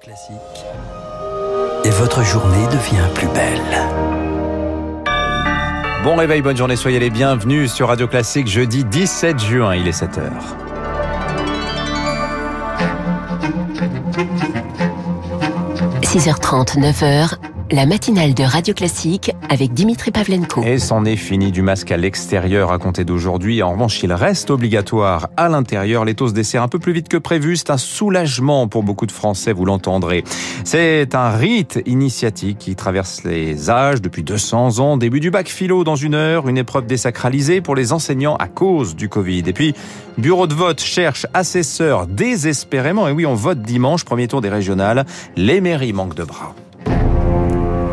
Classique. Et votre journée devient plus belle. Bon réveil, bonne journée, soyez les bienvenus sur Radio Classique jeudi 17 juin, il est 7h. – 6h30, 9h, la matinale de Radio Classique avec Dimitri Pavlenko. Et c'en est fini du masque à l'extérieur à compter d'aujourd'hui. En revanche, il reste obligatoire à l'intérieur. Les taux se desserrent un peu plus vite que prévu. C'est un soulagement pour beaucoup de Français, vous l'entendrez. C'est un rite initiatique qui traverse les âges depuis 200 ans. Début du bac philo dans une heure, une épreuve désacralisée pour les enseignants à cause du Covid. Et puis, bureau de vote cherche assesseurs désespérément. Et oui, on vote dimanche, premier tour des régionales. Les mairies manquent de bras.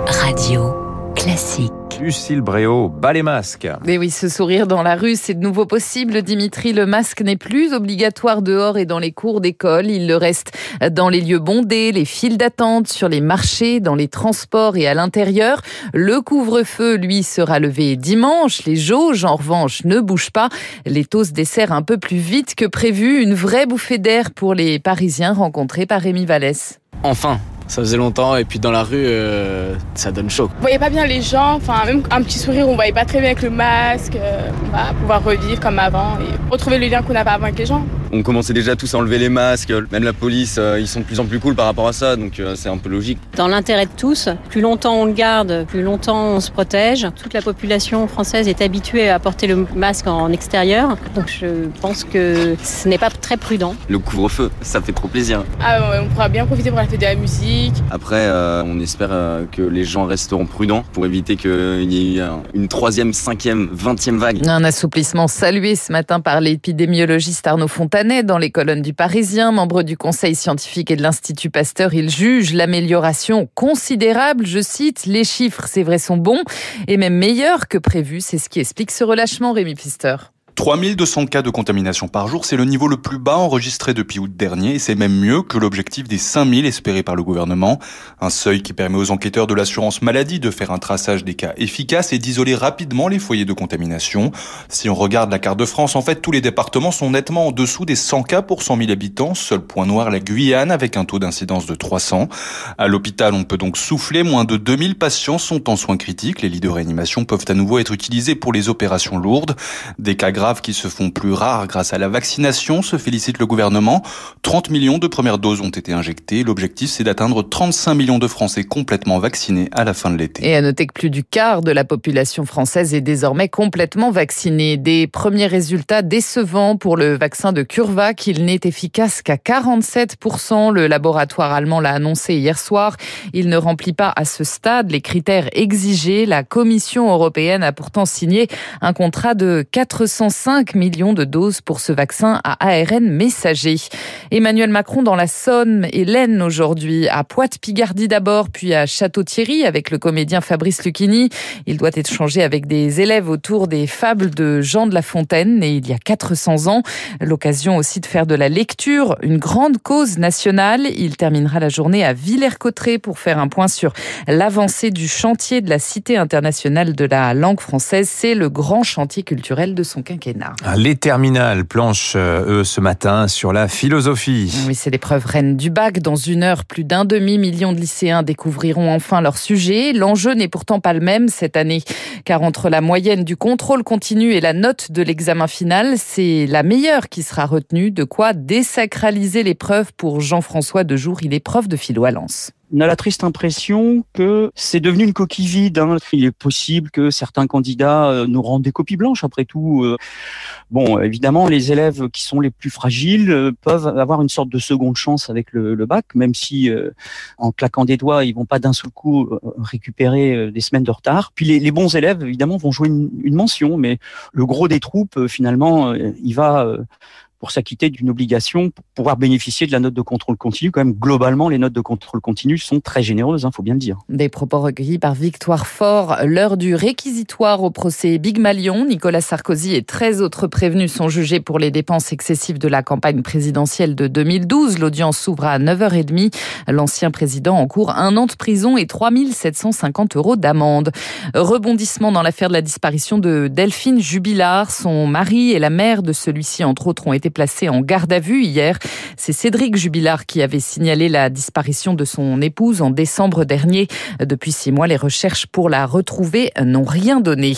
Radio classique. Lucille Bréau, bas les masques. Mais oui, ce sourire dans la rue, c'est de nouveau possible. Dimitri, le masque n'est plus obligatoire dehors et dans les cours d'école. Il le reste dans les lieux bondés, les files d'attente, sur les marchés, dans les transports et à l'intérieur. Le couvre-feu, lui, sera levé dimanche. Les jauges, en revanche, ne bougent pas. Les taux se desserrent un peu plus vite que prévu. Une vraie bouffée d'air pour les Parisiens rencontrés par Rémi Vallès. Enfin, ça faisait longtemps et puis dans la rue, euh, ça donne chaud. On voyait pas bien les gens, enfin même un petit sourire, on voyait pas très bien avec le masque. Euh, on va pouvoir revivre comme avant et retrouver le lien qu'on avait avant avec les gens. On commençait déjà tous à enlever les masques, même la police, euh, ils sont de plus en plus cool par rapport à ça, donc c'est un peu logique. Dans l'intérêt de tous, plus longtemps on le garde, plus longtemps on se protège. Toute la population française est habituée à porter le masque en extérieur, donc je pense que ce n'est pas très prudent. Le couvre-feu, ça fait trop plaisir. Ah ouais, on pourra bien profiter pour la fête de la musique après, euh, on espère euh, que les gens resteront prudents pour éviter qu'il y ait une troisième, cinquième, vingtième vague. Un assouplissement salué ce matin par l'épidémiologiste Arnaud Fontanet dans les colonnes du Parisien, membre du Conseil scientifique et de l'Institut Pasteur. Il juge l'amélioration considérable. Je cite, les chiffres, c'est vrai, sont bons et même meilleurs que prévu. C'est ce qui explique ce relâchement, Rémi Pfister. 3200 cas de contamination par jour, c'est le niveau le plus bas enregistré depuis août dernier et c'est même mieux que l'objectif des 5000 espérés par le gouvernement. Un seuil qui permet aux enquêteurs de l'assurance maladie de faire un traçage des cas efficaces et d'isoler rapidement les foyers de contamination. Si on regarde la carte de France, en fait, tous les départements sont nettement en dessous des 100 cas pour 100 000 habitants. Seul point noir, la Guyane avec un taux d'incidence de 300. À l'hôpital, on peut donc souffler. Moins de 2000 patients sont en soins critiques. Les lits de réanimation peuvent à nouveau être utilisés pour les opérations lourdes. Des cas graves qui se font plus rares grâce à la vaccination, se félicite le gouvernement. 30 millions de premières doses ont été injectées. L'objectif, c'est d'atteindre 35 millions de Français complètement vaccinés à la fin de l'été. Et à noter que plus du quart de la population française est désormais complètement vaccinée. Des premiers résultats décevants pour le vaccin de CureVac. Il n'est efficace qu'à 47%. Le laboratoire allemand l'a annoncé hier soir. Il ne remplit pas à ce stade les critères exigés. La Commission européenne a pourtant signé un contrat de 400 5 millions de doses pour ce vaccin à ARN messager. Emmanuel Macron dans la Somme et l'Aisne aujourd'hui, à Poite-Pigardie d'abord, puis à Château-Thierry avec le comédien Fabrice Lucchini. Il doit échanger avec des élèves autour des fables de Jean de La Fontaine, et il y a 400 ans. L'occasion aussi de faire de la lecture une grande cause nationale. Il terminera la journée à Villers-Cotterêts pour faire un point sur l'avancée du chantier de la Cité internationale de la langue française. C'est le grand chantier culturel de son quinquennat. Ah, les terminales planchent, euh, eux, ce matin sur la philosophie. Oui, c'est l'épreuve reine du bac. Dans une heure, plus d'un demi-million de lycéens découvriront enfin leur sujet. L'enjeu n'est pourtant pas le même cette année, car entre la moyenne du contrôle continu et la note de l'examen final, c'est la meilleure qui sera retenue. De quoi désacraliser l'épreuve pour Jean-François Dejour. Il est prof de philo à Lens on a la triste impression que c'est devenu une coquille vide. Hein. Il est possible que certains candidats euh, nous rendent des copies blanches. Après tout, euh. bon, évidemment, les élèves qui sont les plus fragiles euh, peuvent avoir une sorte de seconde chance avec le, bac, même si en claquant des doigts, ils vont pas d'un seul coup récupérer des semaines de retard. Puis les, bons élèves, évidemment, vont jouer une, une, mention, mais le gros des troupes, finalement, il va pour s'acquitter d'une obligation pour pouvoir bénéficier de la note de contrôle continu. Quand même, globalement, les notes de contrôle continu sont très généreuses, il hein, faut bien le dire. Des propos recueillis par Victoire Fort. L'heure du réquisitoire au procès Big Malion. Nicolas Sarkozy et 13 autres prévenus sont jugés pour les dépenses excessives de la campagne présidentielle de 2012. L'audience s'ouvre à 9h30. L'ancien président encourt un an de prison et 3750 euros d'amende. Rebondissement dans l'affaire de la disparition de Delphine Jubilard. Son mari et la mère de celui-ci, entre autres, ont été été placé en garde à vue hier. C'est Cédric Jubilard qui avait signalé la disparition de son épouse en décembre dernier. Depuis six mois, les recherches pour la retrouver n'ont rien donné.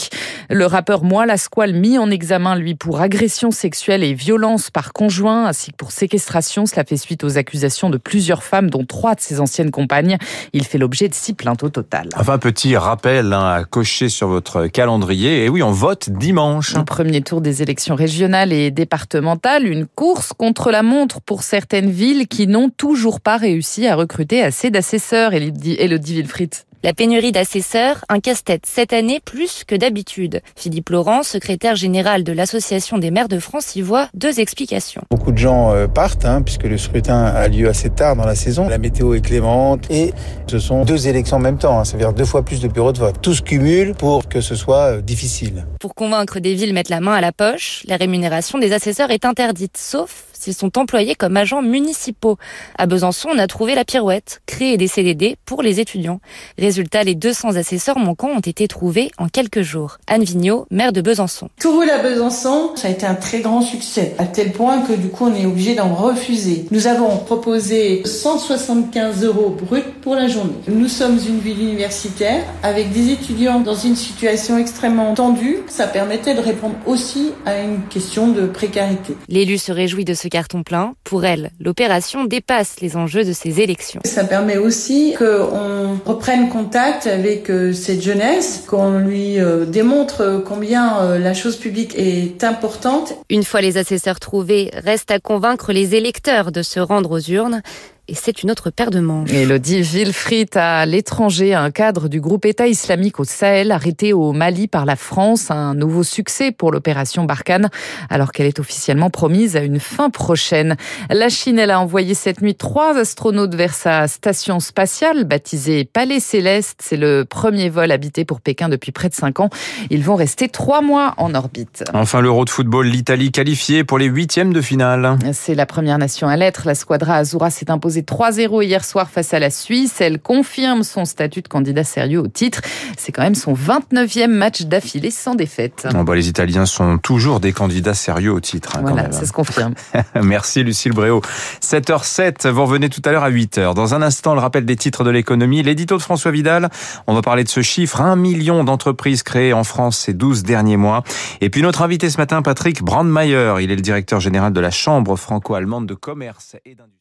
Le rappeur Moi Lasquale mis en examen, lui, pour agression sexuelle et violence par conjoint, ainsi que pour séquestration. Cela fait suite aux accusations de plusieurs femmes, dont trois de ses anciennes compagnes. Il fait l'objet de six plaintes au total. Enfin, petit rappel hein, à cocher sur votre calendrier. Et oui, on vote dimanche. Premier tour des élections régionales et départementales. Une course contre la montre pour certaines villes qui n'ont toujours pas réussi à recruter assez d'assesseurs. Elodie Wilfried. La pénurie d'assesseurs, un casse-tête cette année plus que d'habitude? Philippe Laurent, secrétaire général de l'Association des maires de France, y voit deux explications. Beaucoup de gens euh, partent, hein, puisque le scrutin a lieu assez tard dans la saison. La météo est clémente et ce sont deux élections en même temps. Hein, ça veut dire deux fois plus de bureaux de vote. Tout se cumule pour que ce soit euh, difficile. Pour convaincre des villes mettre la main à la poche, la rémunération des assesseurs est interdite, sauf s'ils sont employés comme agents municipaux. À Besançon, on a trouvé la pirouette, créer des CDD pour les étudiants. Résultat, les 200 assesseurs manquants ont été trouvés en quelques jours. Anne Vigneault, maire de Besançon. Tout roule à Besançon, ça a été un très grand succès, à tel point que du coup on est obligé d'en refuser. Nous avons proposé 175 euros brut pour la journée. Nous sommes une ville universitaire avec des étudiants dans une situation extrêmement tendue. Ça permettait de répondre aussi à une question de précarité. L'élu se réjouit de ce carton plein. Pour elle, l'opération dépasse les enjeux de ces élections. Ça permet aussi qu'on reprenne contact avec euh, cette jeunesse, qu'on lui euh, démontre combien euh, la chose publique est importante. Une fois les assesseurs trouvés, reste à convaincre les électeurs de se rendre aux urnes et c'est une autre paire de manches. Elodie Wilfried à l'étranger, un cadre du groupe État islamique au Sahel arrêté au Mali par la France, un nouveau succès pour l'opération Barkhane alors qu'elle est officiellement promise à une fin prochaine. La Chine, elle a envoyé cette nuit trois astronautes vers sa station spatiale baptisée Palais Céleste. C'est le premier vol habité pour Pékin depuis près de cinq ans. Ils vont rester trois mois en orbite. Enfin, l'Euro de football, l'Italie qualifiée pour les huitièmes de finale. C'est la première nation à l'être. La Squadra Azura s'est imposée 3-0 hier soir face à la Suisse. Elle confirme son statut de candidat sérieux au titre. C'est quand même son 29e match d'affilée sans défaite. Bon, les Italiens sont toujours des candidats sérieux au titre. Hein, voilà, ça se confirme. Merci Lucille Bréau. 7h07, vous revenez tout à l'heure à 8h. Dans un instant, le rappel des titres de l'économie. L'édito de François Vidal, on va parler de ce chiffre. Un million d'entreprises créées en France ces 12 derniers mois. Et puis notre invité ce matin, Patrick Brandmeier. Il est le directeur général de la Chambre franco-allemande de commerce et d'industrie.